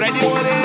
Ready? the word